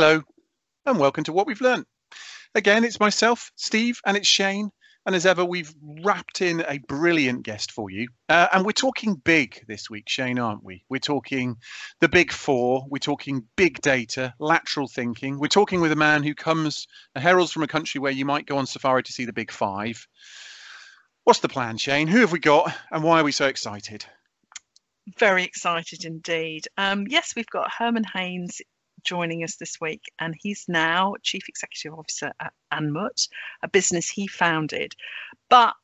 Hello, and welcome to What We've Learned. Again, it's myself, Steve, and it's Shane. And as ever, we've wrapped in a brilliant guest for you. Uh, and we're talking big this week, Shane, aren't we? We're talking the big four. We're talking big data, lateral thinking. We're talking with a man who comes, a heralds from a country where you might go on safari to see the big five. What's the plan, Shane? Who have we got, and why are we so excited? Very excited indeed. Um, yes, we've got Herman Heyns joining us this week, and he's now Chief Executive Officer at Anmut, a business he founded. But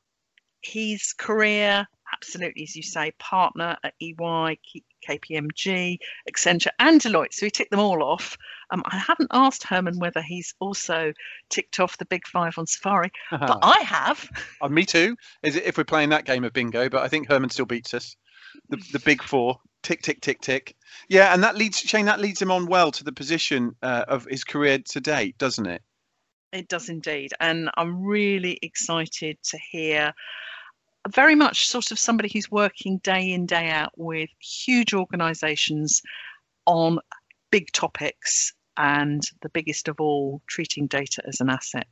his career, absolutely, as you say, partner at EY, KPMG, Accenture, and Deloitte. So he ticked them all off. Um, I haven't asked Herman whether he's also ticked off the big five on Safari, but I have. Uh, me too. Is it if we're playing that game of bingo? But I think Herman still beats us. The, the big four tick tick tick tick. Yeah and that leads shane that leads him on well to the position uh, of his career to date doesn't it? It does indeed. And i'm really excited to hear very much sort of somebody who's working day in day out with huge organizations on big topics and the biggest of all treating data as an asset.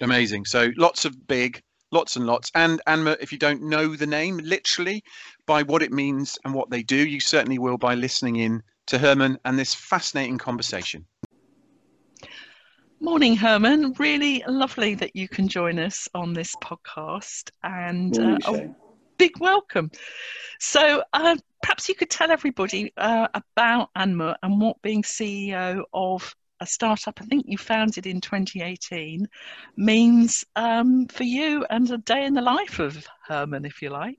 Amazing. So lots of big lots and lots. And Anmut, if you don't know the name, literally by what it means and what they do, you certainly will by listening in to Herman and this fascinating conversation. Morning, Herman. Really lovely that you can join us on this podcast, and uh, a big welcome. So, uh, perhaps you could tell everybody uh, about Anmut and what being CEO of a startup I think you founded in 2018 means um, for you and a day in the life of Herman, if you like.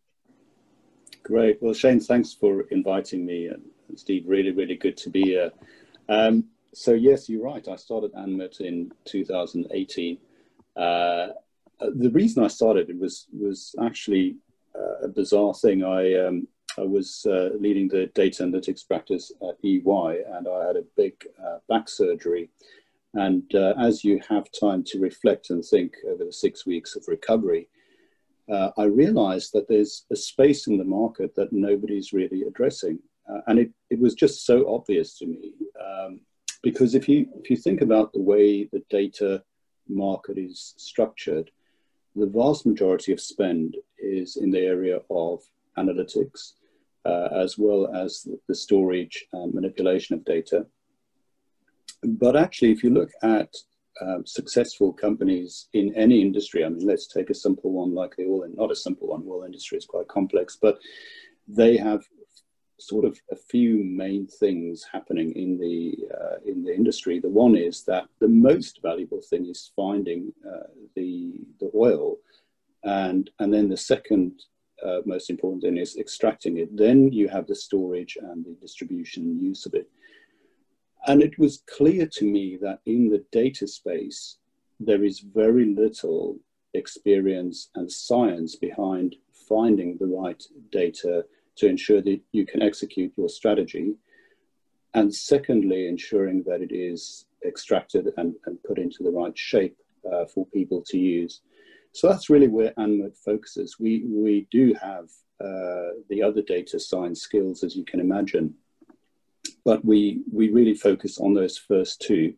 Great. Well, Shane, thanks for inviting me. And Steve, really, really good to be here. Um, so, yes, you're right. I started Anmut in 2018. Uh, the reason I started it was was actually uh, a bizarre thing. I um, I was uh, leading the data analytics practice at EY, and I had a big uh, back surgery. And uh, as you have time to reflect and think over the six weeks of recovery, uh, I realized that there's a space in the market that nobody's really addressing. Uh, and it, it was just so obvious to me. Um, because if you, if you think about the way the data market is structured, the vast majority of spend is in the area of analytics, as well as the storage and manipulation of data. But actually, if you look at uh, successful companies in any industry, I mean, let's take a simple one like the oil, not a simple one, oil industry is quite complex, but they have sort of a few main things happening in the uh, in the industry. The one is that the most valuable thing is finding uh, the the oil, and and then the second uh, most important thing is extracting it. Then you have the storage and the distribution use of it. And it was clear to me that in the data space, there is very little experience and science behind finding the right data to ensure that you can execute your strategy. And secondly, ensuring that it is extracted and, and put into the right shape uh, for people to use. So that's really where Anmut focuses. We, we do have uh, the other data science skills, as you can imagine, but we, we really focus on those first two.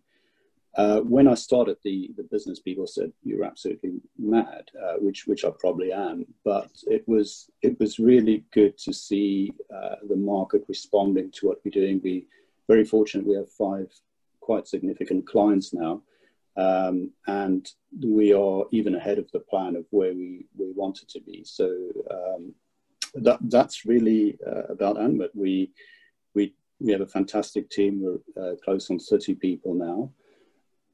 Uh, when I started the, the business, people said you're absolutely mad, uh, which which I probably am. But it was it was really good to see uh, the market responding to what we're doing. We very fortunate we have five quite significant clients now, um, and we are even ahead of the plan of where we, we wanted to be. So um, that, that's really uh, about Anmut. We, we, we have a fantastic team. We're uh, close on 30 people now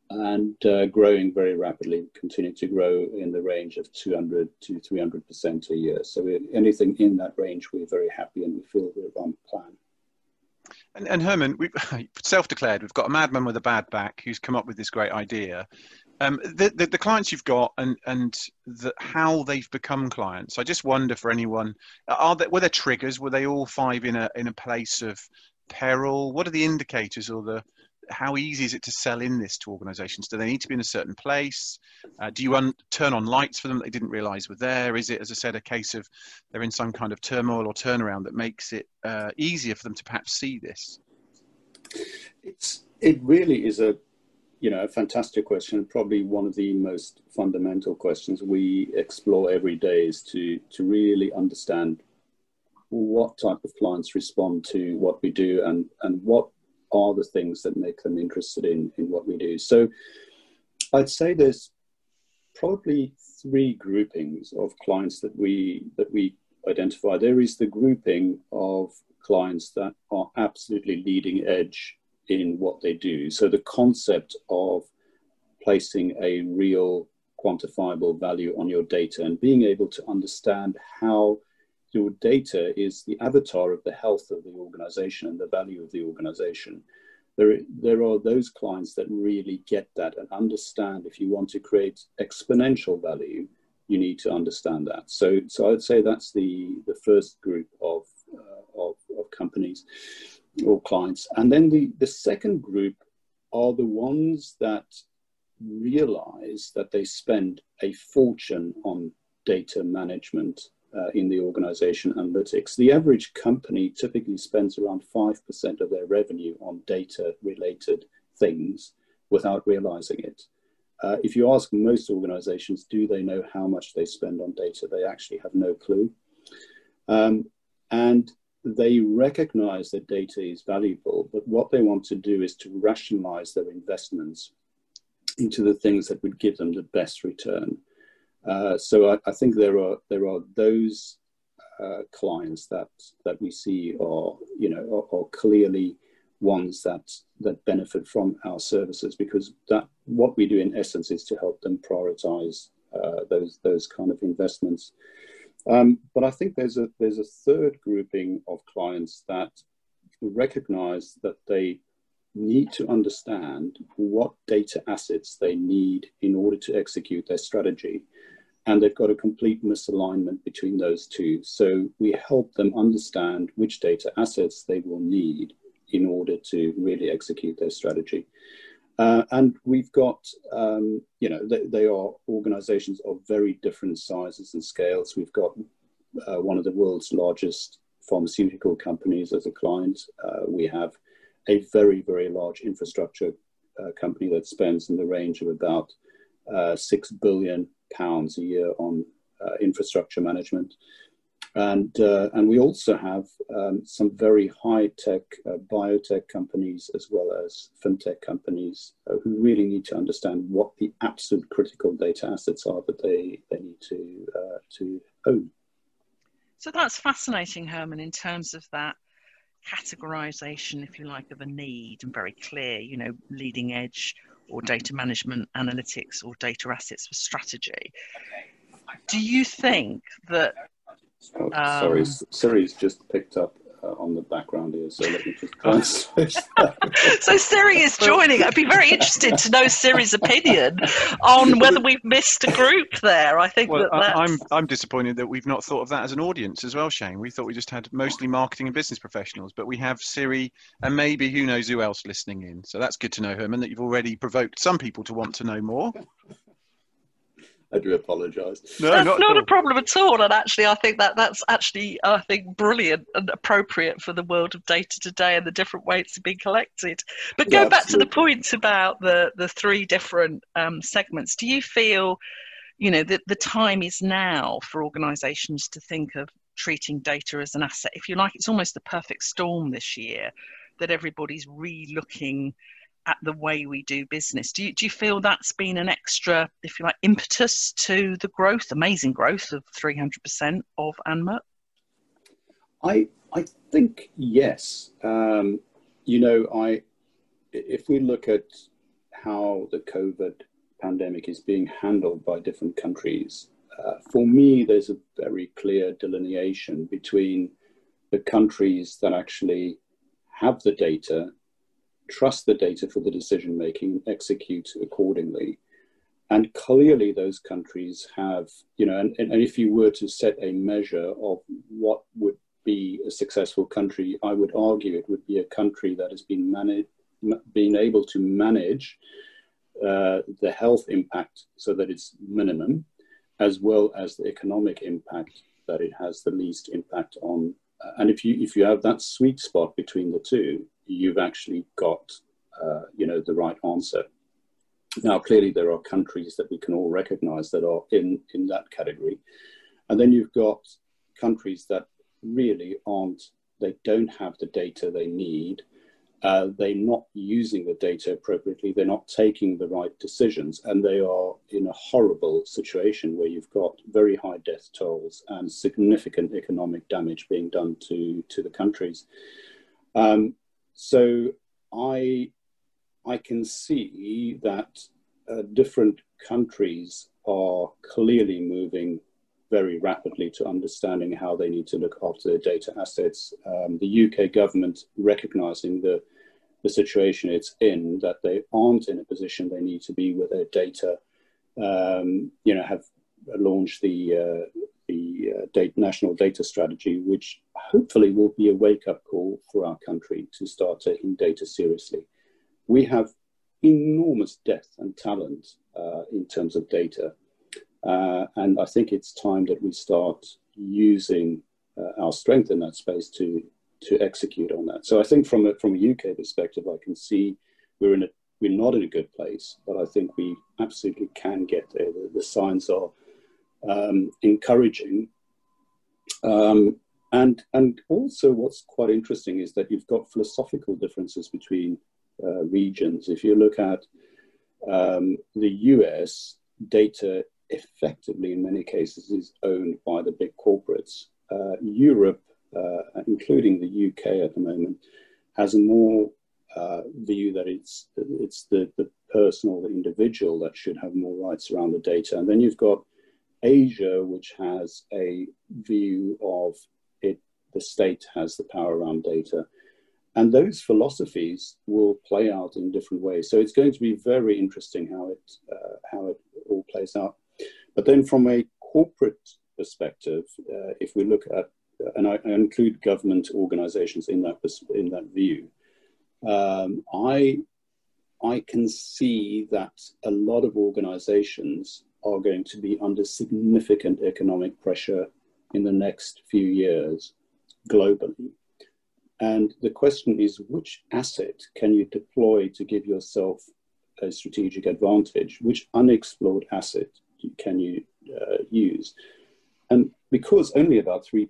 and uh, growing very rapidly, continue to grow in the range of 200 to 300% a year. So anything in that range, we're very happy and we feel we're on plan. And, and Herman, we've self-declared we've got a madman with a bad back who's come up with this great idea. Um, the, the, the, clients you've got and and the, how they've become clients. I just wonder for anyone, are there, were there triggers? Were they all five in a in a place of peril? What are the indicators or the how easy is it to sell in this to organizations? Do they need to be in a certain place? Uh, do you un- turn on lights for them that they didn't realize were there? Is it, as I said, a case of they're in some kind of turmoil or turnaround that makes it uh, easier for them to perhaps see this? It's it really is a you know a fantastic question, probably one of the most fundamental questions we explore every day is to to really understand what type of clients respond to what we do and and what are the things that make them interested in in what we do. So I'd say there's probably three groupings of clients that we that we identify. There is the grouping of clients that are absolutely leading edge in what they do. So the concept of placing a real quantifiable value on your data and being able to understand how your data is the avatar of the health of the organization and the value of the organization. There, there are those clients that really get that and understand if you want to create exponential value, you need to understand that. So, so I'd say that's the, the first group of, uh, of, of companies or clients. And then the, the second group are the ones that realize that they spend a fortune on data management uh, in the organization analytics. The average company typically spends around 5% of their revenue on data related things without realizing it. Uh, if you ask most organizations, do they know how much they spend on data? They actually have no clue. Um, and they recognize that data is valuable, but what they want to do is to rationalize their investments into the things that would give them the best return. Uh, so I, I, think there are there are those uh, clients that that we see are you know are, are, clearly ones that that benefit from our services because that what we do in essence is to help them prioritize uh, those those kind of investments. Um, but I think there's a there's a third grouping of clients that recognize that they need to understand what data assets they need in order to execute their strategy. And they've got a complete misalignment between those two. So we help them understand which data assets they will need in order to really execute their strategy. Uh, and we've got, um, you know, they, they, are organizations of very different sizes and scales. We've got uh, one of the world's largest pharmaceutical companies as a client. Uh, we have a very, very large infrastructure uh, company that spends in the range of about uh, six billion pounds a year on uh, infrastructure management. And, uh, and we also have um, some very high tech uh, biotech companies as well as fintech companies who really need to understand what the absolute critical data assets are that they, they need to, to own. So that's fascinating, Herman, in terms of that categorization, if you like, of a need and very clear, you know, leading edge or data management analytics or data assets for strategy. Do you think that? Oh, sorry, um, Siri's just picked up uh, on the background here, so let me just try and switch. so Siri is joining. I'd be very interested to know Siri's opinion on whether we've missed a group there. I think well, that that's... I'm I'm disappointed that we've not thought of that as an audience as well, Shane. We thought we just had mostly marketing and business professionals, but we have Siri and maybe who knows who else listening in. So that's good to know, Herman, that you've already provoked some people to want to know more. I do apologise. No, that's not, not a problem at all. And actually, I think that that's actually I think brilliant and appropriate for the world of data today and the different ways to be collected. But go yeah, back to the point about the the three different um, segments. Do you feel, you know, that the time is now for organisations to think of treating data as an asset? If you like, it's almost the perfect storm this year that everybody's re-looking at the way we do business. Do you, do you feel that's been an extra, if you like, impetus to the growth, amazing growth of 300% of Anmut? I, I think yes. Um, you know, I, if we look at how the COVID pandemic is being handled by different countries, uh, for me, there's a very clear delineation between the countries that actually have the data trust the data for the decision making and execute accordingly. And clearly, those countries have, you know, and, and if you were to set a measure of what would be a successful country, I would argue it would be a country that has been managed, been able to manage uh, the health impact so that it's minimum, as well as the economic impact that it has the least impact on and if you if you have that sweet spot between the two, you've actually got uh, you know the right answer. Now, clearly, there are countries that we can all recognise that are in in that category, and then you've got countries that really aren't. They don't have the data they need uh, they're not using the data appropriately, they're not taking the right decisions, and they are in a horrible situation where you've got very high death tolls and significant economic damage being done to, to the countries. Um, so I, I can see that uh, different countries are clearly moving very rapidly to understanding how they need to look after their data assets. Um, the UK government recognizing the, the situation it's in, that they aren't in a position they need to be with their data, um, you know, have launched the, uh, the uh, national data strategy, which hopefully will be a wake up call for our country to start taking data seriously. We have enormous depth and talent uh, in terms of data uh, and I think it's time that we start using uh, our strength in that space to to execute on that. So I think from a, from a UK perspective, I can see we're in a we're not in a good place, but I think we absolutely can get there. The, the signs are um, encouraging. Um, and and also what's quite interesting is that you've got philosophical differences between uh, regions. If you look at um, the US, data effectively, in many cases, is owned by the big corporates. Uh, Europe, uh, including the UK at the moment, has a more uh, view that it's it's the, the person or the individual that should have more rights around the data. And then you've got Asia, which has a view of it, the state has the power around data. And those philosophies will play out in different ways. So it's going to be very interesting how it, uh, how it all plays out. But then from a corporate perspective, uh, if we look at, and I, include government organizations in that, in that view, um, I, I can see that a lot of organizations are going to be under significant economic pressure in the next few years globally. And the question is which asset can you deploy to give yourself a strategic advantage? Which unexplored asset can you uh, use? And because only about 3%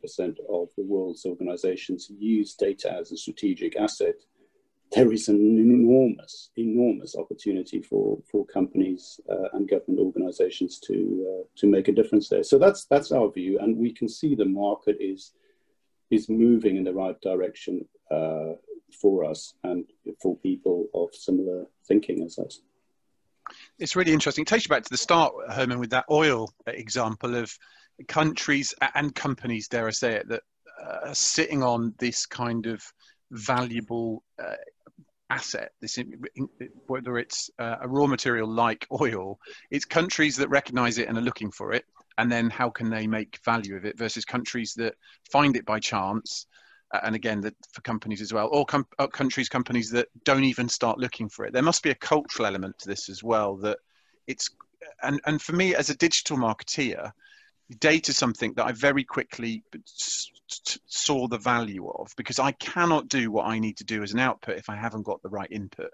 of the world's organizations use data as a strategic asset, there is an enormous, enormous opportunity for, for companies uh, and government organizations to, uh, to make a difference there. So that's, that's our view. And we can see the market is, is moving in the right direction uh, for us and for people of similar thinking as us it's really interesting. It takes you back to the start, Herman, with that oil example of countries and companies, dare I say it, that are sitting on this kind of valuable uh, asset. This, whether it's uh, a raw material like oil, it's countries that recognise it and are looking for it, and then how can they make value of it versus countries that find it by chance and again that for companies as well or com- uh, countries companies that don't even start looking for it. There must be a cultural element to this as well that it's and and for me as a digital marketeer data is something that i very quickly saw the value of because i cannot do what i need to do as an output if i haven't got the right input.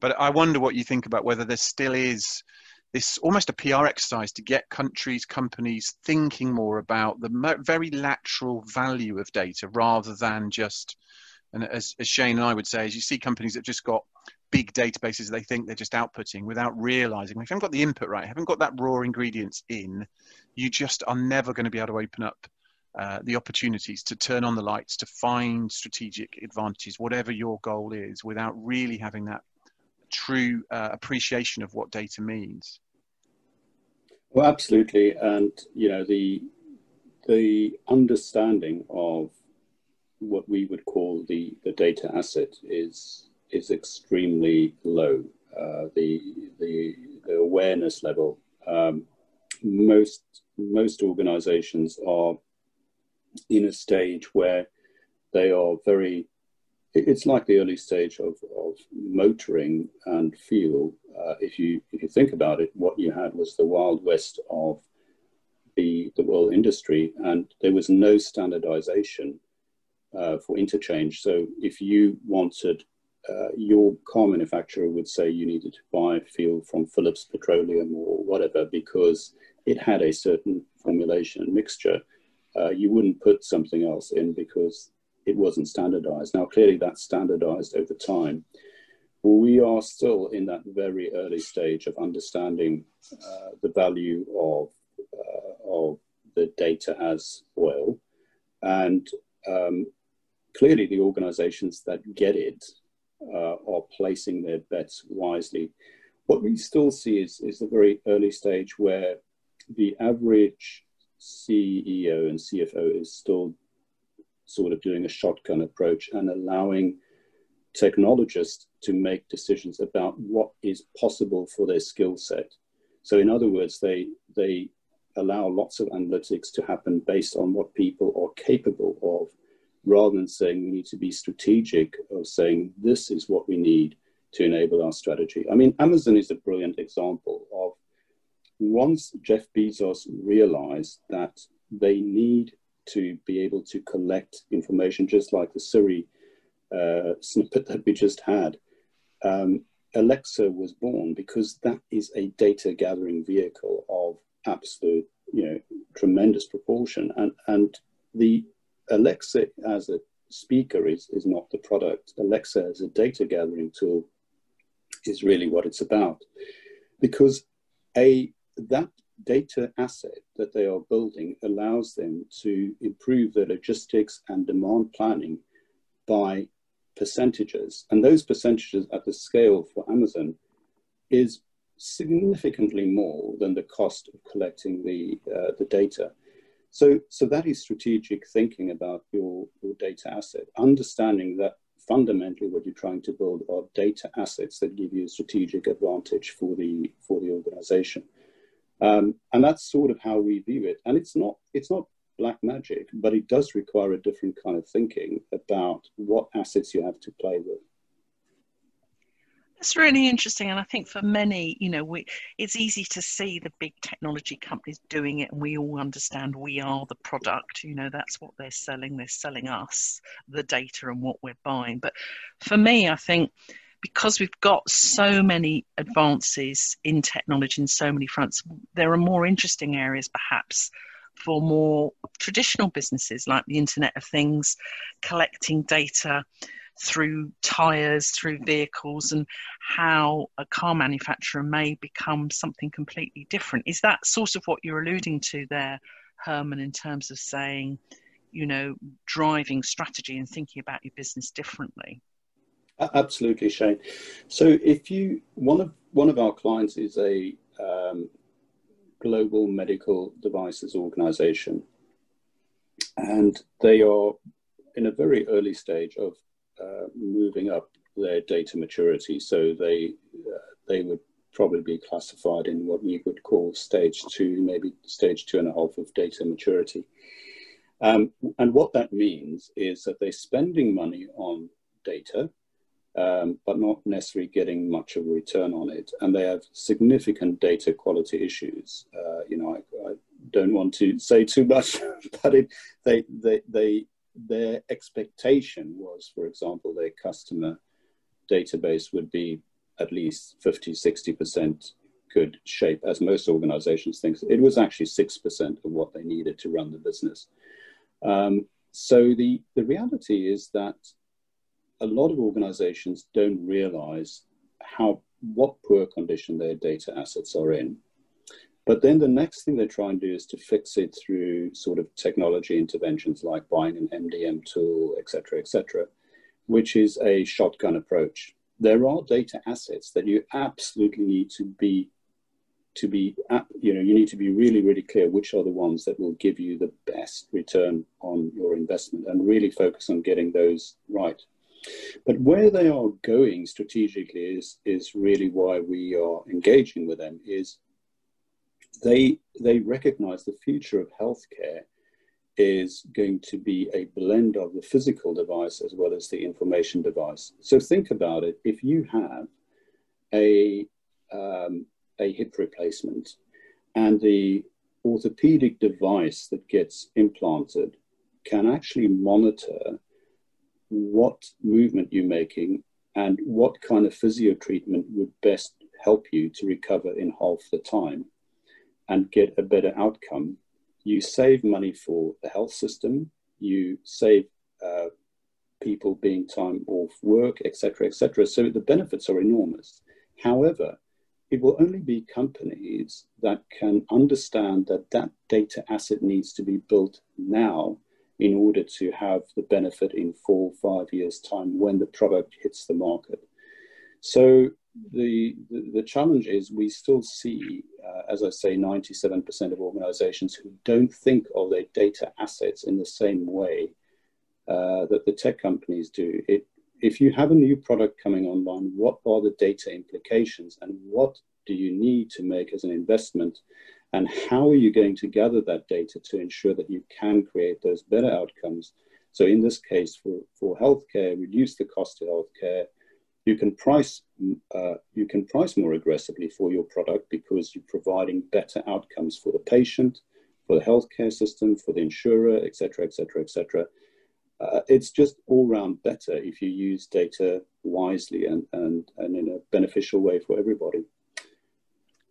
But i wonder what you think about whether there still is this almost a PR exercise to get countries, companies thinking more about the very lateral value of data rather than just, and as, as Shane and I would say, as you see companies that just got big databases they think they're just outputting without realizing if you haven't got the input right, haven't got that raw ingredients in, you just are never going to be able to open up uh, the opportunities to turn on the lights, to find strategic advantages, whatever your goal is, without really having that true uh, appreciation of what data means. Well, absolutely, and you know the the understanding of what we would call the, the data asset is is extremely low. Uh, the, the, the awareness level. Um, most most organisations are in a stage where they are very it's like the early stage of, of motoring and feel. Uh, if you if you think about it, what you had was the wild west of the the oil industry, and there was no standardization uh, for interchange. So if you wanted, uh, your car manufacturer would say you needed to buy fuel from Phillips Petroleum or whatever because it had a certain formulation and mixture. Uh, you wouldn't put something else in because it wasn't standardized. Now, clearly, that's standardized over time. We are still in that very early stage of understanding uh, the value of, uh, of the data as oil. And um, clearly, the organizations that get it uh, are placing their bets wisely. What we still see is, is the very early stage where the average CEO and CFO is still sort of doing a shotgun approach and allowing technologists to make decisions about what is possible for their skill set. So, in other words, they they allow lots of analytics to happen based on what people are capable of, rather than saying we need to be strategic or saying this is what we need to enable our strategy. I mean, Amazon is a brilliant example of once Jeff Bezos realized that they need to be able to collect information, just like the Siri uh, snippet that we just had, um, Alexa was born because that is a data gathering vehicle of absolute, you know, tremendous proportion. And, and the Alexa as a speaker is, is not the product. Alexa as a data gathering tool is really what it's about. Because a that data asset that they are building allows them to improve their logistics and demand planning by percentages. And those percentages at the scale for Amazon is significantly more than the cost of collecting the, uh, the data. So, so that is strategic thinking about your, your data asset, understanding that fundamentally what you're trying to build are data assets that give you a strategic advantage for the, for the organization. Um, and that's sort of how we view it. And it's not it's not black magic, but it does require a different kind of thinking about what assets you have to play with. That's really interesting, and I think for many, you know, we, it's easy to see the big technology companies doing it, and we all understand we are the product. You know, that's what they're selling. They're selling us the data and what we're buying. But for me, I think because we've got so many advances in technology in so many fronts, there are more interesting areas perhaps for more traditional businesses like the Internet of Things, collecting data through tyres, through vehicles, and how a car manufacturer may become something completely different. Is that sort of what you're alluding to there, Herman, in terms of saying, you know, driving strategy and thinking about your business differently? Absolutely, Shane. So, if you one of one of our clients is a um, global medical devices organization, and they are in a very early stage of uh, moving up their data maturity. So they uh, they would probably be classified in what we would call stage two, maybe stage two and a half of data maturity. Um, and what that means is that they're spending money on data um, but not necessarily getting much of a return on it. And they have significant data quality issues. Uh, you know, I, I, don't want to say too much, but it, they, they, they, their expectation was, for example, their customer database would be at least 50, 60% good shape, as most organizations think. It was actually 6% of what they needed to run the business. Um, so the, the reality is that a lot of organizations don't realize how what poor condition their data assets are in. But then the next thing they try and do is to fix it through sort of technology interventions like buying an MDM tool, et cetera, et cetera, which is a shotgun approach. There are data assets that you absolutely need to be to be you know you need to be really really clear which are the ones that will give you the best return on your investment and really focus on getting those right but where they are going strategically is, is really why we are engaging with them is they, they recognize the future of healthcare is going to be a blend of the physical device as well as the information device. So think about it. If you have a, um, a hip replacement and the orthopedic device that gets implanted can actually monitor what movement you're making and what kind of physio treatment would best help you to recover in half the time and get a better outcome. You save money for the health system, you save uh, people being time off work, etc., etc. So the benefits are enormous. However, it will only be companies that can understand that that data asset needs to be built now in order to have the benefit in four five years' time when the product hits the market. So the, the, the challenge is we still see, uh, as I say, 97% of organizations who don't think of their data assets in the same way uh, that the tech companies do. It, if you have a new product coming online, what are the data implications and what do you need to make as an investment? And how are you going to gather that data to ensure that you can create those better outcomes? So, in this case, for, for healthcare, reduce the cost of healthcare. You can price uh, you can price more aggressively for your product because you're providing better outcomes for the patient, for the healthcare system, for the insurer, etc., etc., etc it's just all round better if you use data wisely and, and, and in a beneficial way for everybody.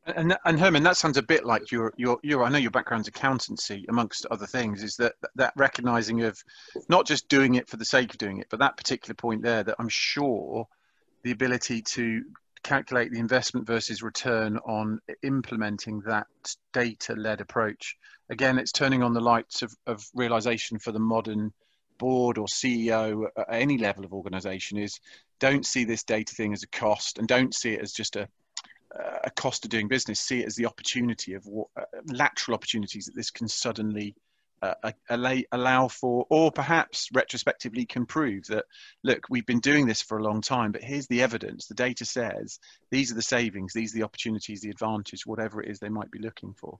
And, and Herman, that sounds a bit like your, your, your, I know your background's accountancy, amongst other things, is that that recognizing of not just doing it for the sake of doing it, but that particular point there that I'm sure the ability to calculate the investment versus return on implementing that data led approach. Again, it's turning on the lights of, of realization for the modern board or CEO at any level of organization is don't see this data thing as a cost and don't see it as just a a cost of doing business see it as the opportunity of uh, lateral opportunities that this can suddenly uh, allow, allow for or perhaps retrospectively can prove that look we've been doing this for a long time but here's the evidence. The data says these are the savings these are the opportunities the advantage whatever it is they might be looking for.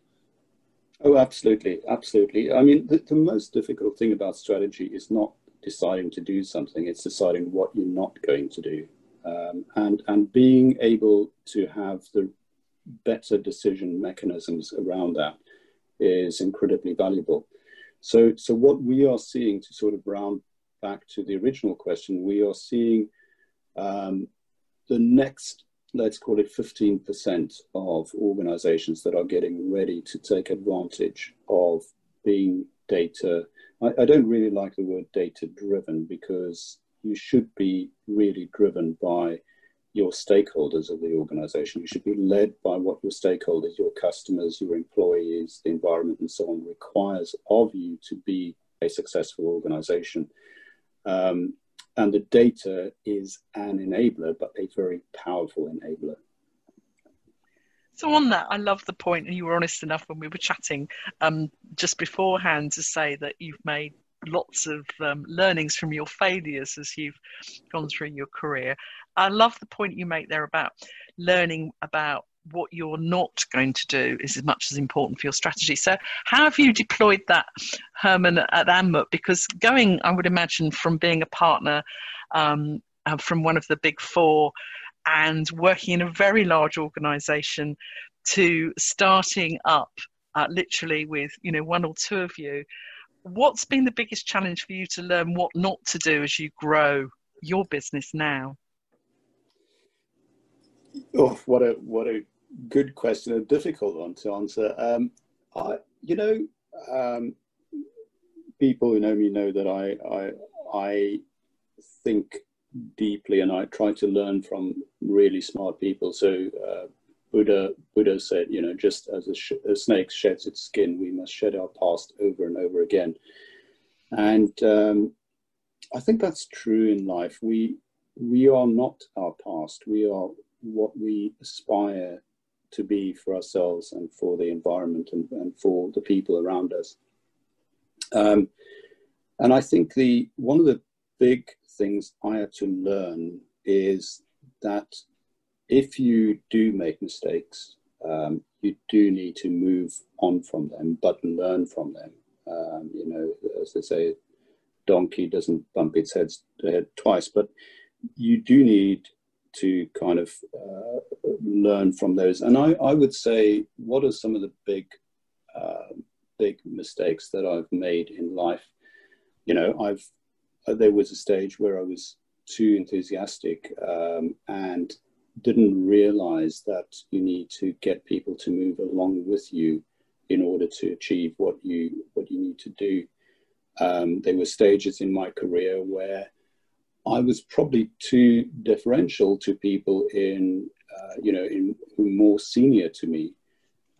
Oh, absolutely, absolutely. I mean, the, the most difficult thing about strategy is not deciding to do something; it's deciding what you're not going to do, um, and and being able to have the better decision mechanisms around that is incredibly valuable. So, so what we are seeing to sort of round back to the original question, we are seeing um, the next let's call it 15% of organizations that are getting ready to take advantage of being data. I, I, don't really like the word data driven because you should be really driven by your stakeholders of the organization. You should be led by what your stakeholders, your customers, your employees, the environment, and so on requires of you to be a successful organization. Um, and the data is an enabler, but a very powerful enabler. So on that, I love the point, and you were honest enough when we were chatting um, just beforehand to say that you've made lots of um, learnings from your failures as you've gone through your career. I love the point you make there about learning about what you're not going to do is as much as important for your strategy. So, how have you deployed that, Herman, at Anmut? Because going, I would imagine, from being a partner um, uh, from one of the big four and working in a very large organization to starting up uh, literally with you know one or two of you what's been the biggest challenge for you to learn what not to do as you grow your business now oh what a what a good question, a difficult one to answer. Um, I, you know, um, people who know me know that I, I, I think deeply and I try to learn from really smart people. So uh, Buddha, Buddha said, you know, just as a, sh- a, snake sheds its skin, we must shed our past over and over again. And um, I think that's true in life. We we are not our past. We are what we aspire to be for ourselves and for the environment and, and for the people around us. Um, and I think the one of the big things I had to learn is that if you do make mistakes, um, you do need to move on from them, but learn from them. Um, you know, as they say, donkey doesn't bump its head, head twice, but you do need to kind of uh, learn from those. And I, I would say, what are some of the big, uh, big mistakes that I've made in life? You know, I've there was a stage where I was too enthusiastic um, and didn't realize that you need to get people to move along with you in order to achieve what you what you need to do. Um, there were stages in my career where I was probably too deferential to people in uh, you know in more senior to me.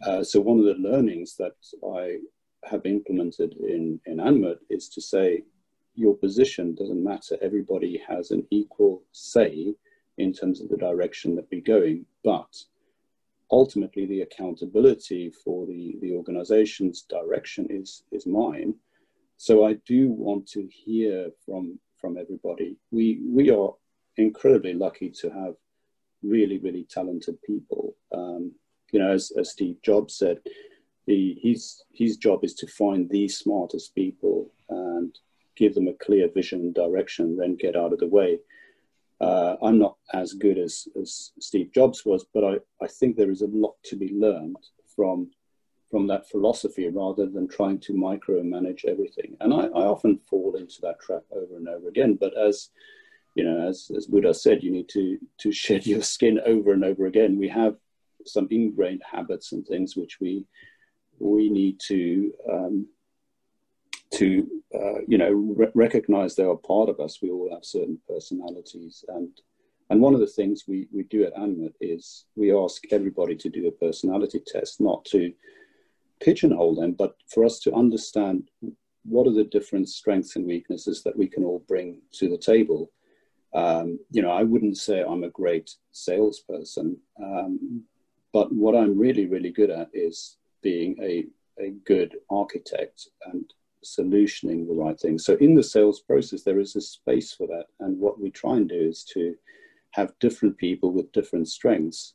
Uh, so one of the learnings that I have implemented in in Anmut is to say your position doesn't matter. Everybody has an equal say in terms of the direction that we're going, but ultimately the accountability for the, the organization's direction is, is mine. So I do want to hear from, from everybody. We, we are incredibly lucky to have really, really talented people. Um, you know, as, as Steve Jobs said, the, his, his job is to find the smartest people and give them a clear vision and direction, then get out of the way. Uh, I'm not as good as, as Steve Jobs was, but I, I think there is a lot to be learned from from that philosophy rather than trying to micromanage everything. And I, I often fall into that trap over and over again. But as you know, as, as Buddha said, you need to to shed your skin over and over again. We have some ingrained habits and things which we we need to um, to uh, you know re- recognize they are part of us. We all have certain personalities, and and one of the things we we do at Anmut is we ask everybody to do a personality test, not to pigeonhole them, but for us to understand what are the different strengths and weaknesses that we can all bring to the table. Um, you know, I wouldn't say I'm a great salesperson, um, but what I'm really, really good at is being a, a good architect and solutioning the right thing. So in the sales process, there is a space for that. And what we try and do is to have different people with different strengths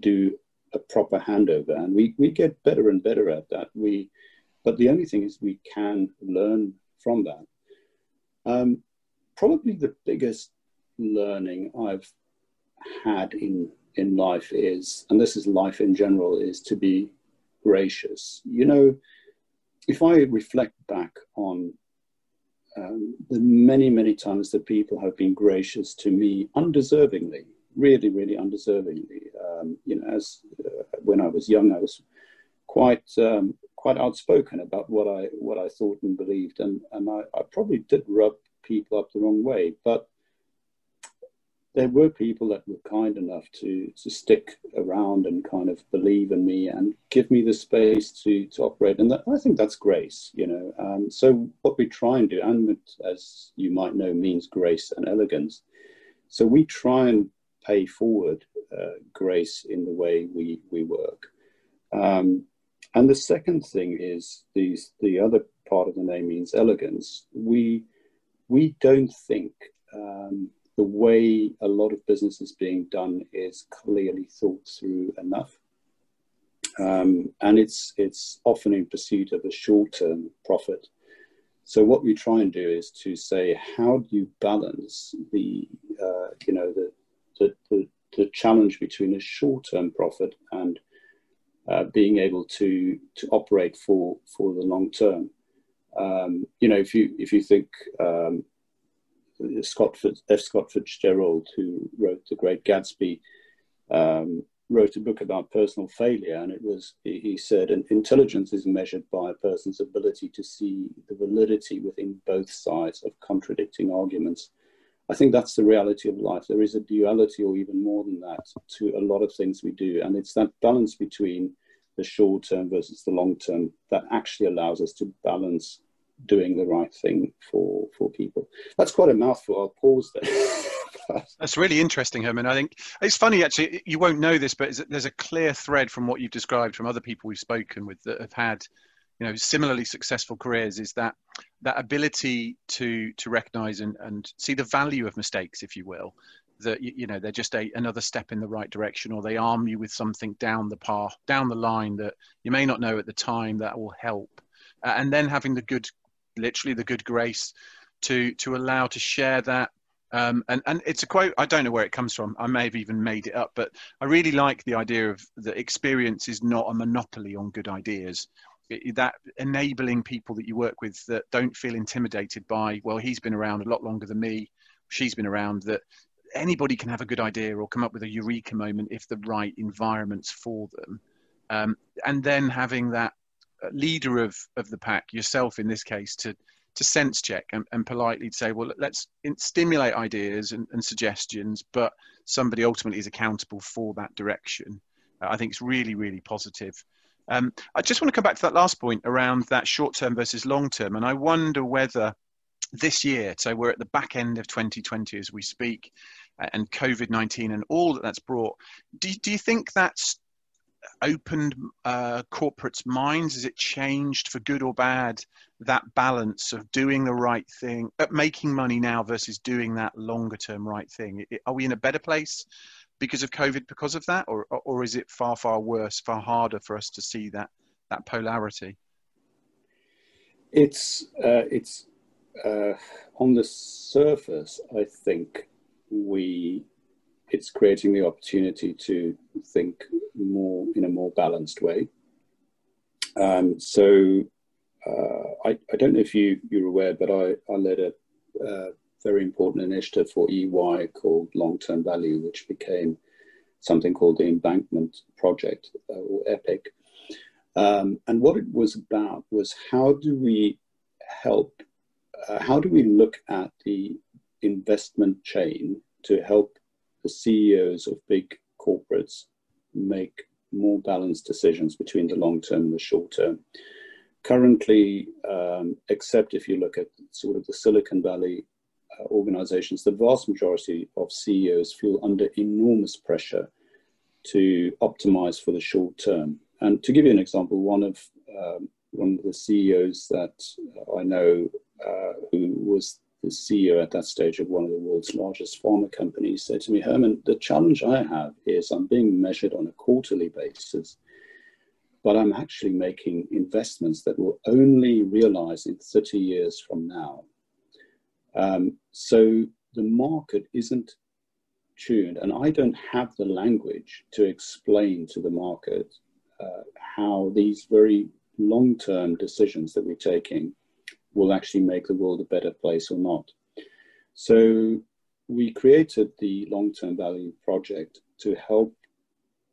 do a proper handover. And we, we get better and better at that. We, but the only thing is we can learn from that. Um, probably the biggest learning I've had in in life is, and this is life in general, is to be gracious. You know, if I reflect back on um, the many, many times that people have been gracious to me undeservingly, really, really undeservingly. Um, you know, as uh, when I was young, I was quite um, quite outspoken about what I what I thought and believed, and and I, I probably did rub people up the wrong way. But there were people that were kind enough to to stick around and kind of believe in me and give me the space to to operate. And that, i think that's grace you know. Um, so what we try and do and as you might know means grace and elegance. So we try and pay forward uh, grace in the way we we work. Um, and the second thing is these the other part of the name means elegance. We we don't think um, the way a lot of business is being done is clearly thought through enough. Um, and it's it's often in pursuit of a short-term profit. So what we try and do is to say, how do you balance the uh, you know the, the, the the challenge between a short-term profit and uh, being able to to operate for for the long term. Um, you know, if you if you think um, Scott F. Scott Fitzgerald, who wrote The Great Gatsby, um, wrote a book about personal failure, and it was he said, intelligence is measured by a person's ability to see the validity within both sides of contradicting arguments. I think that's the reality of life. There is a duality, or even more than that, to a lot of things we do, and it's that balance between the short term versus the long term that actually allows us to balance doing the right thing for for people. That's quite a mouthful. I'll pause there. That's really interesting, Herman. I think it's funny actually. You won't know this, but there's a clear thread from what you've described from other people we've spoken with that have had, you know, similarly successful careers. Is that that ability to to recognise and, and see the value of mistakes, if you will, that you know they're just a, another step in the right direction or they arm you with something down the path down the line that you may not know at the time that will help uh, and then having the good literally the good grace to to allow to share that. Um, and and it's a quote I don't know where it comes from. I may have even made it up but I really like the idea of the experience is not a monopoly on good ideas. That enabling people that you work with that don't feel intimidated by well he's been around a lot longer than me she's been around that anybody can have a good idea or come up with a eureka moment if the right environment's for them. Um, and then having that leader of of the pack yourself in this case to to sense check and, and politely say well let's stimulate ideas and, and suggestions but somebody ultimately is accountable for that direction uh, i think it's really really positive um, I just want to come back to that last point around that short term versus long term. And I wonder whether this year, so we're at the back end of 2020 as we speak, and COVID 19 and all that that's brought, do, do you think that's opened uh, corporates' minds? Has it changed for good or bad that balance of doing the right thing, uh, making money now versus doing that longer term right thing? Are we in a better place because of COVID because of that, or or is it far far worse, far harder for us to see that that polarity? It's uh, it's uh, on the surface. I think we it's creating the opportunity to think more in a more balanced way. Um, so uh, I, I, don't know if you, you're aware, but I, I led a, very important initiative for EY called Long Term Value, which became something called the Embankment Project uh, or EPIC. Um, and what it was about was how do we help, uh, how do we look at the investment chain to help the CEOs of big corporates make more balanced decisions between the long term and the short term. Currently, um, except if you look at sort of the Silicon Valley uh, organizations, the vast majority of CEOs feel under enormous pressure to optimize for the short term. And to give you an example, one of um, one of the CEOs that I know uh, who was the CEO at that stage of one of the world's largest pharma companies said to me, Herman, the challenge I have is I'm being measured on a quarterly basis, but I'm actually making investments that will only realize in 30 years from now. Um, so the market isn't tuned, and I don't have the language to explain to the market uh, how these very long term decisions that we're taking will actually make the world a better place or not. So we created the long term value project to help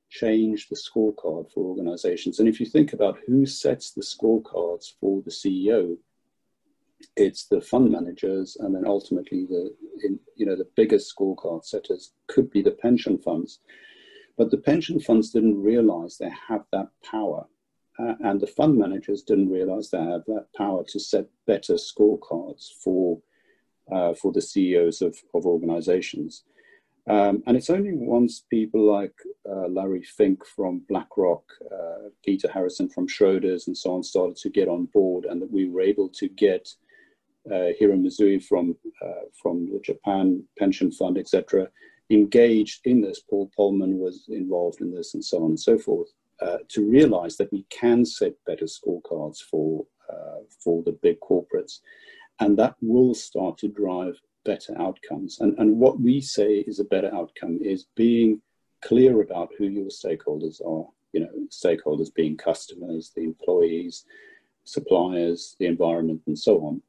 change the scorecard for organizations. And if you think about who sets the scorecards for the CEO, it's the fund managers, and then ultimately the in, you know the biggest scorecard setters could be the pension funds. But the pension funds didn't realize they have that power, uh, and the fund managers didn't realize they have that power to set better scorecards for uh, for the CEOs of, of organizations. Um, and it's only once people like uh, Larry Fink from BlackRock, uh, Peter Harrison from Schroders, and so on started to get on board, and that we were able to get uh, Hiro Mizuno from uh, from the Japan Pension Fund, etc., engaged in this. Paul Polman was involved in this, and so on and so forth, uh, to realize that we can set better scorecards for uh, for the big corporates, and that will start to drive better outcomes. And and what we say is a better outcome is being clear about who your stakeholders are. You know, stakeholders being customers, the employees, suppliers, the environment, and so on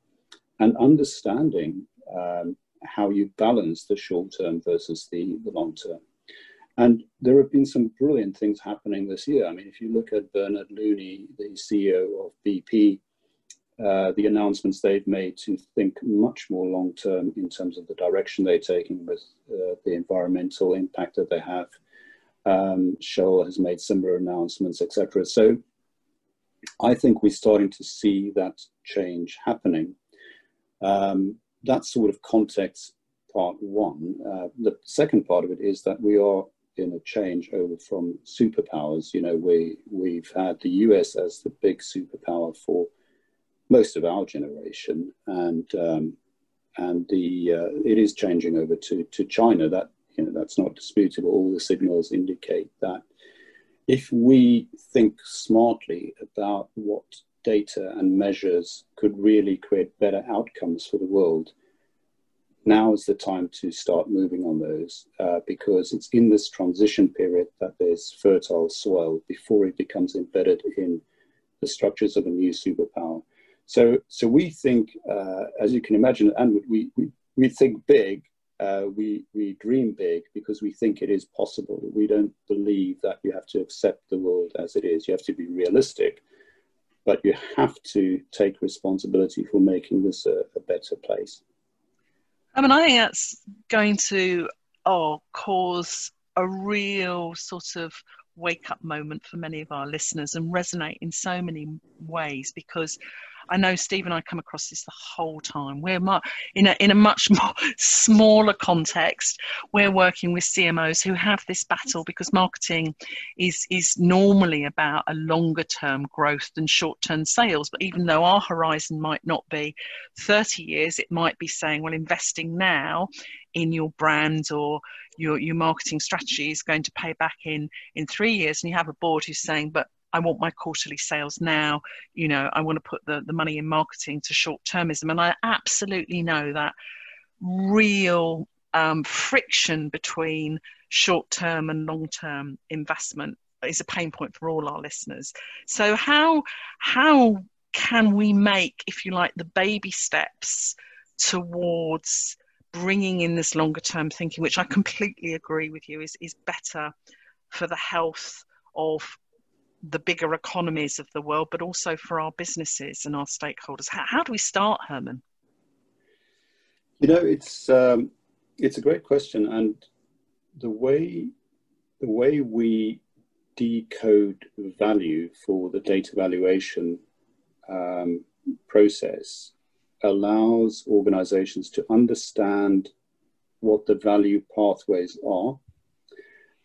and understanding um, how you balance the short term versus the, the long term. And there have been some brilliant things happening this year. I mean, if you look at Bernard Looney, the CEO of BP, uh, the announcements they've made to think much more long term in terms of the direction they're taking with uh, the environmental impact that they have. Um, Shell has made similar announcements, etc. So I think we're starting to see that change happening. Um, that's sort of context part one. Uh, the second part of it is that we are in a change over from superpowers. You know, we we've had the US as the big superpower for most of our generation, and um, and the uh, it is changing over to to China. That you know that's not disputable. All the signals indicate that if we think smartly about what data and measures could really create better outcomes for the world, now is the time to start moving on those uh, because it's in this transition period that there's fertile soil before it becomes embedded in the structures of a new superpower. So, so we think, uh, as you can imagine, and we, we, we think big, uh, we, we dream big because we think it is possible. We don't believe that you have to accept the world as it is. You have to be realistic, but you have to take responsibility for making this a, a better place. I mean, I think that's going to oh, cause a real sort of wake up moment for many of our listeners and resonate in so many ways because I know Steve and I come across this the whole time. We're in a in a much more smaller context. We're working with CMOs who have this battle because marketing is is normally about a longer term growth than short term sales. But even though our horizon might not be 30 years, it might be saying, well, investing now in your brand or your your marketing strategy is going to pay back in in three years. And you have a board who's saying, but I want my quarterly sales now. You know, I want to put the, the money in marketing to short termism. And I absolutely know that real um, friction between short term and long term investment is a pain point for all our listeners. So how how can we make, if you like, the baby steps towards bringing in this longer term thinking, which I completely agree with you is is better for the health of the bigger economies of the world, but also for our businesses and our stakeholders. How, how do we start, Herman? You know, it's um, it's a great question, and the way the way we decode value for the data valuation um, process allows organizations to understand what the value pathways are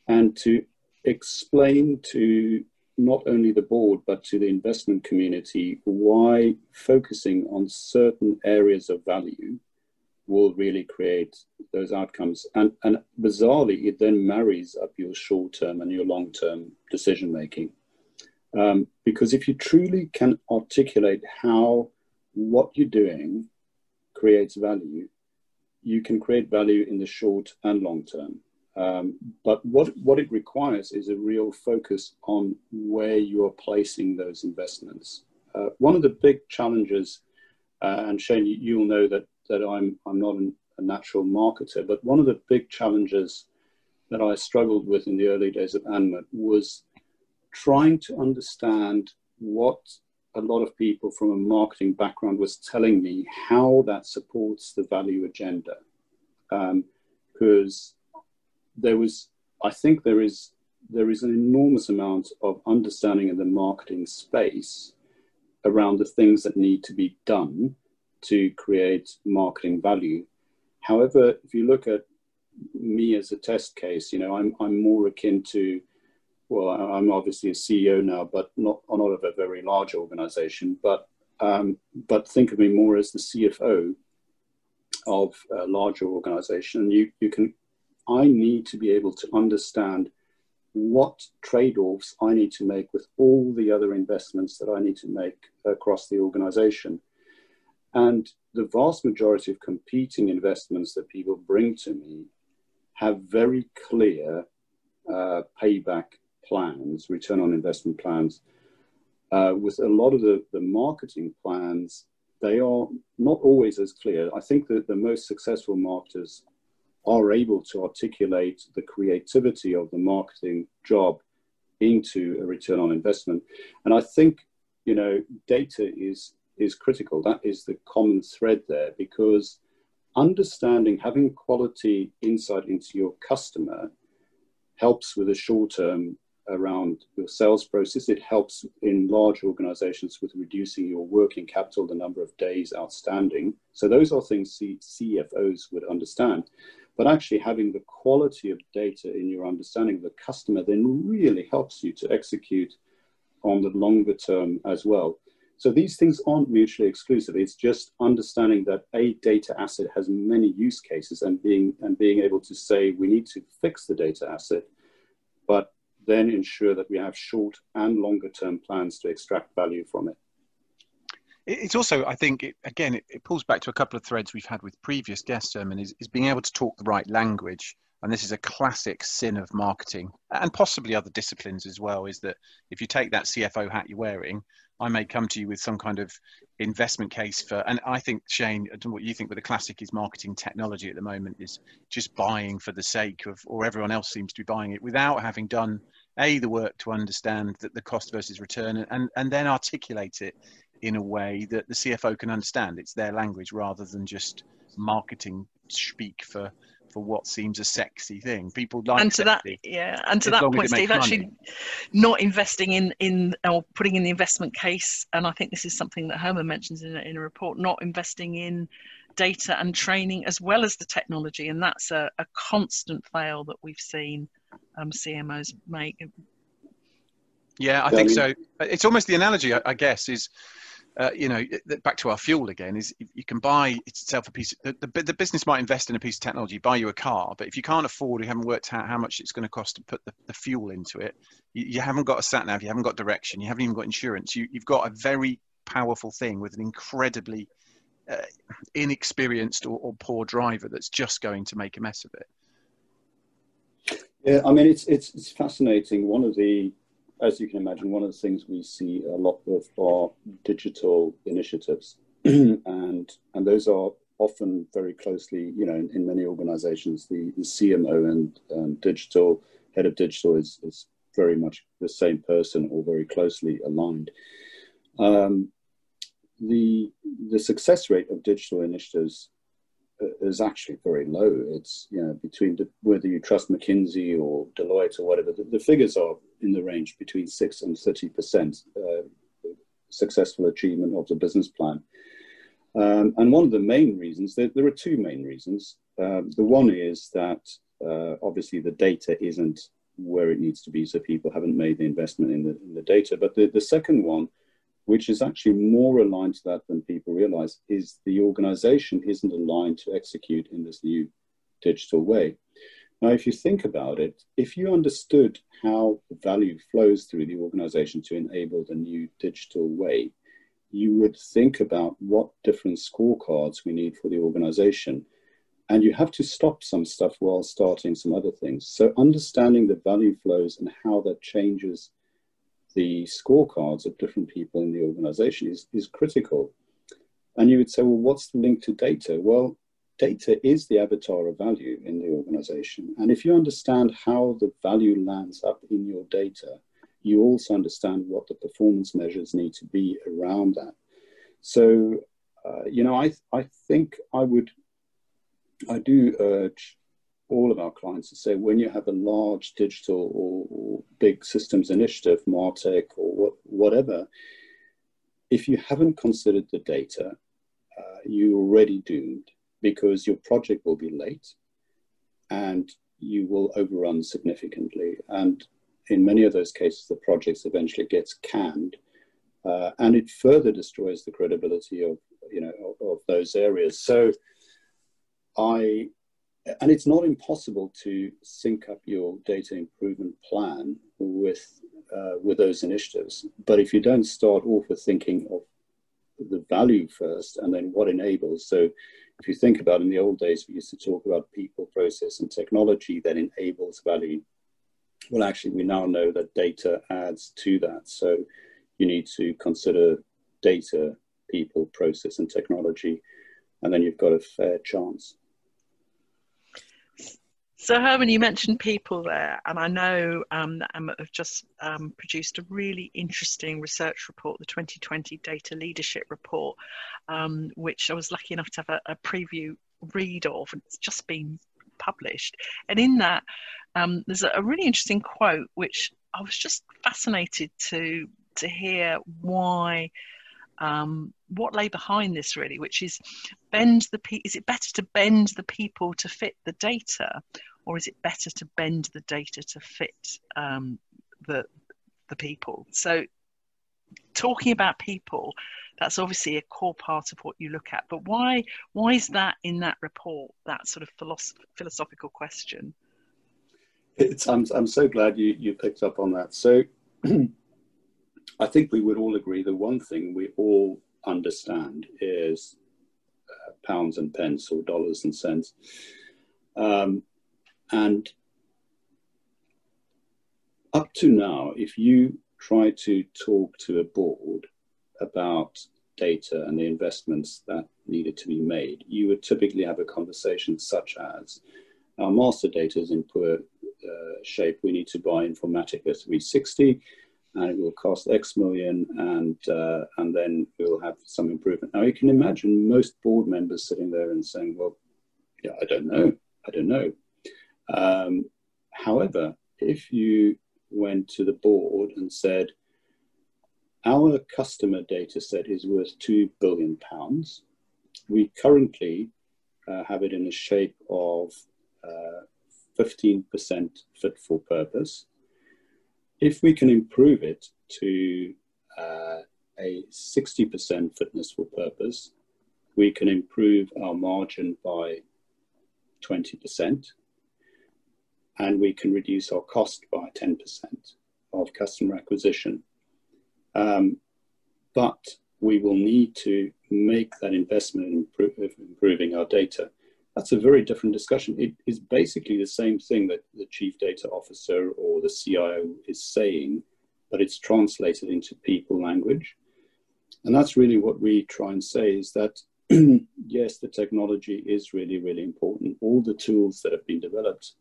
and to explain to not only the board but to the investment community why focusing on certain areas of value will really create those outcomes. And, and bizarrely, it then marries up your short term and your long term decision making. Um, because if you truly can articulate how what you're doing creates value, you can create value in the short and long term. Um, but what, what it requires is a real focus on where you are placing those investments. Uh, one of the big challenges, uh, and Shane, you, you'll know that, that I'm, I'm not an, a natural marketer, but one of the big challenges that I struggled with in the early days of Anmut was trying to understand what a lot of people from a marketing background was telling me how that supports the value agenda. Because um, there was, I think there is, there is an enormous amount of understanding in the marketing space around the things that need to be done to create marketing value. However, if you look at me as a test case, you know, I'm, I'm more akin to, well, I'm obviously a CEO now, but not, not of a very large organization, but, um, but think of me more as the CFO of a larger organization. You, you can I need to be able to understand what trade offs I need to make with all the other investments that I need to make across the organization. And the vast majority of competing investments that people bring to me have very clear uh, payback plans, return on investment plans. Uh, with a lot of the, the marketing plans, they are not always as clear. I think that the most successful marketers are able to articulate the creativity of the marketing job into a return on investment. And I think, you know, data is is critical. That is the common thread there because understanding, having quality insight into your customer helps with the short term around your sales process. It helps in large organizations with reducing your working capital, the number of days outstanding. So those are things C- CFOs would understand. But actually, having the quality of data in your understanding of the customer then really helps you to execute on the longer term as well. So these things aren't mutually exclusive. It's just understanding that a data asset has many use cases and being and being able to say we need to fix the data asset, but then ensure that we have short and longer term plans to extract value from it. It's also, I think, it, again, it, it, pulls back to a couple of threads we've had with previous guests, Herman, is, is being able to talk the right language. And this is a classic sin of marketing and possibly other disciplines as well, is that if you take that CFO hat you're wearing I may come to you with some kind of investment case for, and I think Shane, I don't know what you think, but the classic is marketing technology at the moment is just buying for the sake of, or everyone else seems to be buying it without having done a the work to understand that the cost versus return, and and then articulate it in a way that the CFO can understand. It's their language rather than just marketing speak for for what seems a sexy thing. People like and to sexy, that yeah, and to that point, Steve, actually not investing in in or putting in the investment case, and I think this is something that Herman mentions in a, in a report, not investing in data and training as well as the technology, and that's a, a constant fail that we've seen um, CMOs make. Yeah, I think so. It's almost the analogy, I guess, is uh, you know, back to our fuel again, is you can buy itself a piece. Of, the, the business might invest in a piece of technology, buy you a car, but if you can't afford, you haven't worked out how much it's going to cost to put the, the fuel into it, you, you, haven't got a sat nav, you haven't got direction, you haven't even got insurance. You, you've got a very powerful thing with an incredibly uh, inexperienced or, or poor driver that's just going to make a mess of it. Yeah, I mean, it's it's it's fascinating. One of the as you can imagine, one of the things we see a lot of are digital initiatives, and and those are often very closely, you know, in, in many organizations, the, the CMO and um, digital head of digital is, is very much the same person or very closely aligned. Um, the the success rate of digital initiatives is actually very low. It's you know between the, whether you trust McKinsey or Deloitte or whatever, the, the figures are in the range between six and thirty percent uh, successful achievement of the business plan. Um, and one of the main reasons, there, there are two main reasons. Um, the one is that uh, obviously the data isn't where it needs to be, so people haven't made the investment in the, in the data. But the, the second one which is actually more aligned to that than people realize, is the organization isn't aligned to execute in this new digital way. Now, if you think about it, if you understood how value flows through the organization to enable the new digital way, you would think about what different scorecards we need for the organization. And you have to stop some stuff while starting some other things. So, understanding the value flows and how that changes the scorecards of different people in the organization is, is critical. And you would say, well, what's the link to data? Well, data is the avatar of value in the organization. And if you understand how the value lands up in your data, you also understand what the performance measures need to be around that. So, uh, you know, I, I think I would, I do urge all of our clients to say when you have a large digital or, or big systems initiative, Martech or what, whatever, if you haven't considered the data, uh, you're already doomed because your project will be late and you will overrun significantly. And in many of those cases, the projects eventually gets canned. Uh, and it further destroys the credibility of you know of, of those areas. So I and it's not impossible to sync up your data improvement plan with uh, with those initiatives. But if you don't start off with thinking of the value first and then what enables, so if you think about in the old days, we used to talk about people, process, and technology that enables value. Well, actually, we now know that data adds to that. So you need to consider data, people, process, and technology, and then you've got a fair chance. So, Herman, you mentioned people there, and I know um, that Anmut have just um, produced a really interesting research report, the 2020 Data Leadership Report, um, which I was lucky enough to have a, a, preview read of, and it's just been published. And in that, um, there's a, a really interesting quote, which I was just fascinated to to hear why um, what lay behind this really, which is bend the pe- is it better to bend the people to fit the data, or is it better to bend the data to fit um, the the people? So, talking about people, that's obviously a core part of what you look at. But why why is that in that report? That sort of philosoph- philosophical question. It's, I'm I'm so glad you you picked up on that. So. I think we would all agree that one thing we all understand is uh, pounds and pence or dollars and cents. Um, and up to now, if you try to talk to a board about data and the investments that needed to be made, you would typically have a conversation such as our master data is in poor uh, shape. We need to buy Informatica 360 and it will cost X million, and uh, and then we'll have some improvement. Now you can imagine most board members sitting there and saying, "Well, yeah, I don't know, I don't know." Um, however, if you went to the board and said, "Our customer data set is worth two billion pounds. We currently uh, have it in the shape of uh, 15% fit for purpose. If we can improve it to uh, a 60% fitness for purpose, we can improve our margin by 20%, and we can reduce our cost by 10% of customer acquisition. Um, but we will need to make that investment in improving our data that's a very different discussion. It is basically the same thing that the chief data officer or the CIO is saying, but it's translated into people language. And that's really what we try and say is that yes, the technology is really, really important. All the tools that have been developed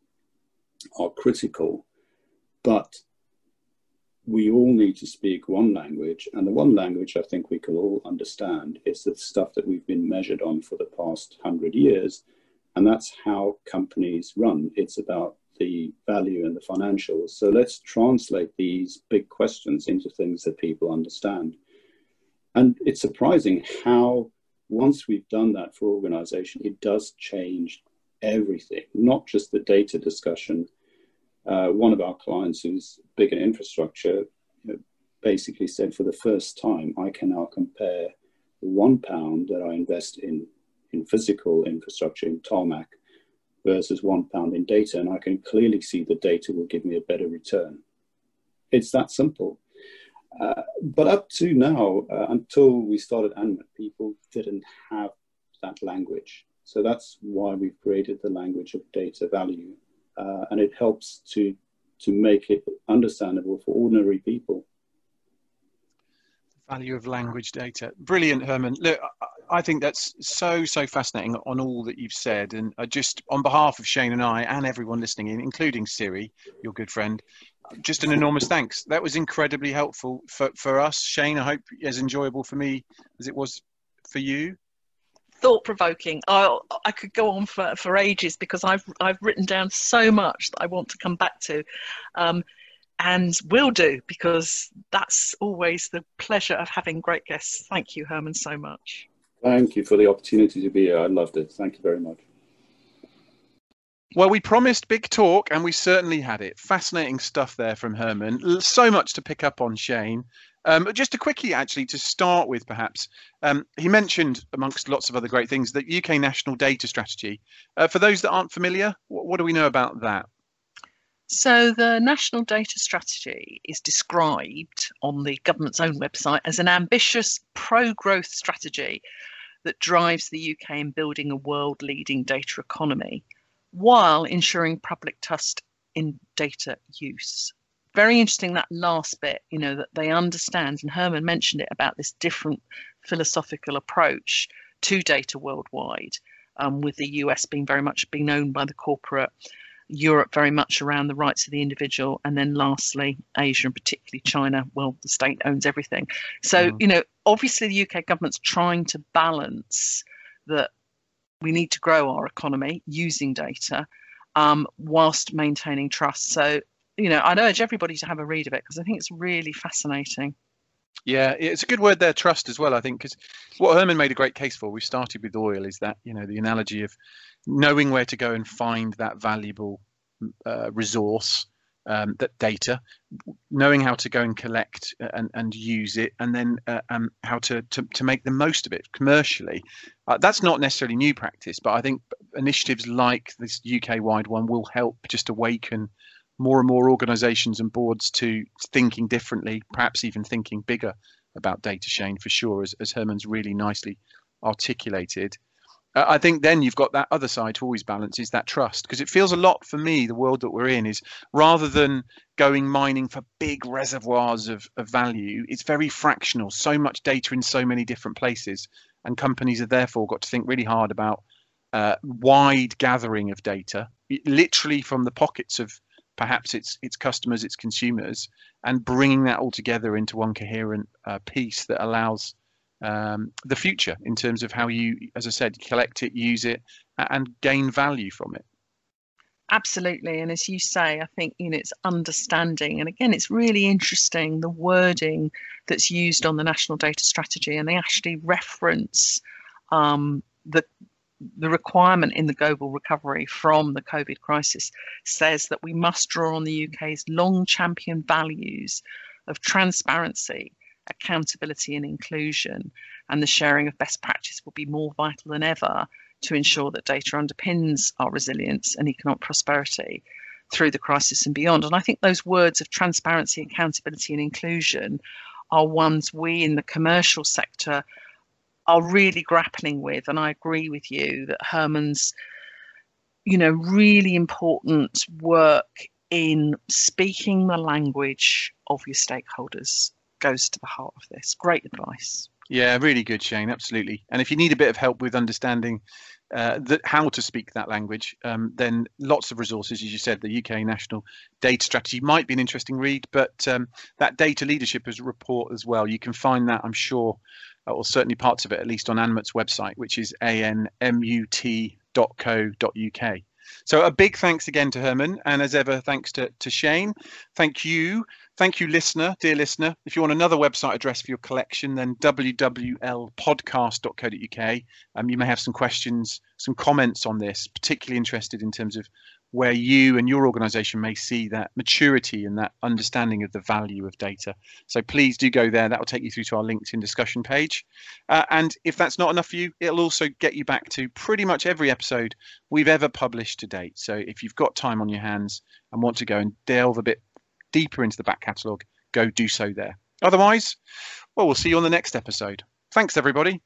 are critical, but we all need to speak one language. And the one language I think we can all understand is the stuff that we've been measured on for the past hundred years and that's how companies run. It's about the value and the financials. So let's translate these big questions into things that people understand. And it's surprising how, once we've done that for organization, it does change everything, not just the data discussion. Uh, one of our clients who's big in infrastructure you know, basically said, for the first time, I can now compare one pound that I invest in in physical infrastructure in tarmac versus one pound in data, and I can clearly see the data will give me a better return. It's that simple. Uh, but up to now, uh, until we started Anmut, people didn't have that language. So that's why we've created the language of data value, uh, and it helps to to make it understandable for ordinary people. Value of language data, brilliant, Herman. Look, I think that's so so fascinating on all that you've said, and just on behalf of Shane and I and everyone listening in, including Siri, your good friend, just an enormous thanks. That was incredibly helpful for for us, Shane. I hope as enjoyable for me as it was for you. Thought provoking. I I could go on for, for ages because I've I've written down so much that I want to come back to. Um, and will do because that's always the pleasure of having great guests. Thank you, Herman, so much. Thank you for the opportunity to be here. I loved it. Thank you very much. Well, we promised big talk, and we certainly had it. Fascinating stuff there from Herman. So much to pick up on, Shane. Um, just a quickie, actually, to start with, perhaps. Um, he mentioned, amongst lots of other great things, the UK National Data Strategy. Uh, for those that aren't familiar, what, what do we know about that? So, the National Data Strategy is described on the government's own website as an ambitious pro growth strategy that drives the UK in building a world leading data economy while ensuring public trust in data use. Very interesting that last bit, you know, that they understand, and Herman mentioned it about this different philosophical approach to data worldwide, um, with the US being very much being owned by the corporate Europe very much around the rights of the individual, and then lastly, Asia and particularly China. Well, the state owns everything. So, mm. you know, obviously the UK government's trying to balance that we need to grow our economy using data um, whilst maintaining trust. So, you know, I'd urge everybody to have a read of it because I think it's really fascinating. Yeah, it's a good word there, trust as well. I think because what Herman made a great case for, we started with oil, is that you know the analogy of knowing where to go and find that valuable uh, resource, um, that data, knowing how to go and collect and, and use it, and then uh, um, how to, to, to make the most of it commercially. Uh, that's not necessarily new practice, but I think initiatives like this UK wide one will help just awaken more and more organizations and boards to thinking differently, perhaps even thinking bigger about data, Shane, for sure, as, as Herman's really nicely articulated. I think then you've got that other side to always balance is that trust because it feels a lot for me the world that we're in is rather than going mining for big reservoirs of, of value it's very fractional so much data in so many different places and companies have therefore got to think really hard about uh, wide gathering of data literally from the pockets of perhaps its its customers its consumers and bringing that all together into one coherent uh, piece that allows um, the future in terms of how you, as I said, collect it, use it, and gain value from it. Absolutely, and as you say, I think you know it's understanding, and again, it's really interesting the wording that's used on the national data strategy, and they actually reference um, the the requirement in the global recovery from the COVID crisis says that we must draw on the UK's long champion values of transparency, accountability and inclusion, and the sharing of best practice will be more vital than ever to ensure that data underpins our resilience and economic prosperity through the crisis and beyond. And I think those words of transparency, accountability, and inclusion are ones we in the commercial sector are really grappling with. And I agree with you that Herman's, you know, really important work in speaking the language of your stakeholders goes to the heart of this. Great advice. Yeah, really good, Shane. Absolutely. And if you need a bit of help with understanding uh, how to speak that language, um, then lots of resources, as you said, the UK National Data Strategy might be an interesting read, but um, that data leadership as report as well. You can find that, I'm sure, or certainly parts of it, at least on ANMUT's website, which is anmut.co.uk. So a big thanks again to Herman, and as ever, thanks to, to Shane. Thank you. Thank you, listener, dear listener. If you want another website address for your collection, then wwlpodcast.co.uk. Um, you may have some questions, some comments on this, particularly interested in terms of where you and your organization may see that maturity and that understanding of the value of data. So please do go there. That will take you through to our LinkedIn discussion page. Uh, and if that's not enough for you, it'll also get you back to pretty much every episode we've ever published to date. So if you've got time on your hands and want to go and delve a bit deeper into the back catalogue, go do so there. Otherwise, well, we'll see you on the next episode. Thanks, everybody.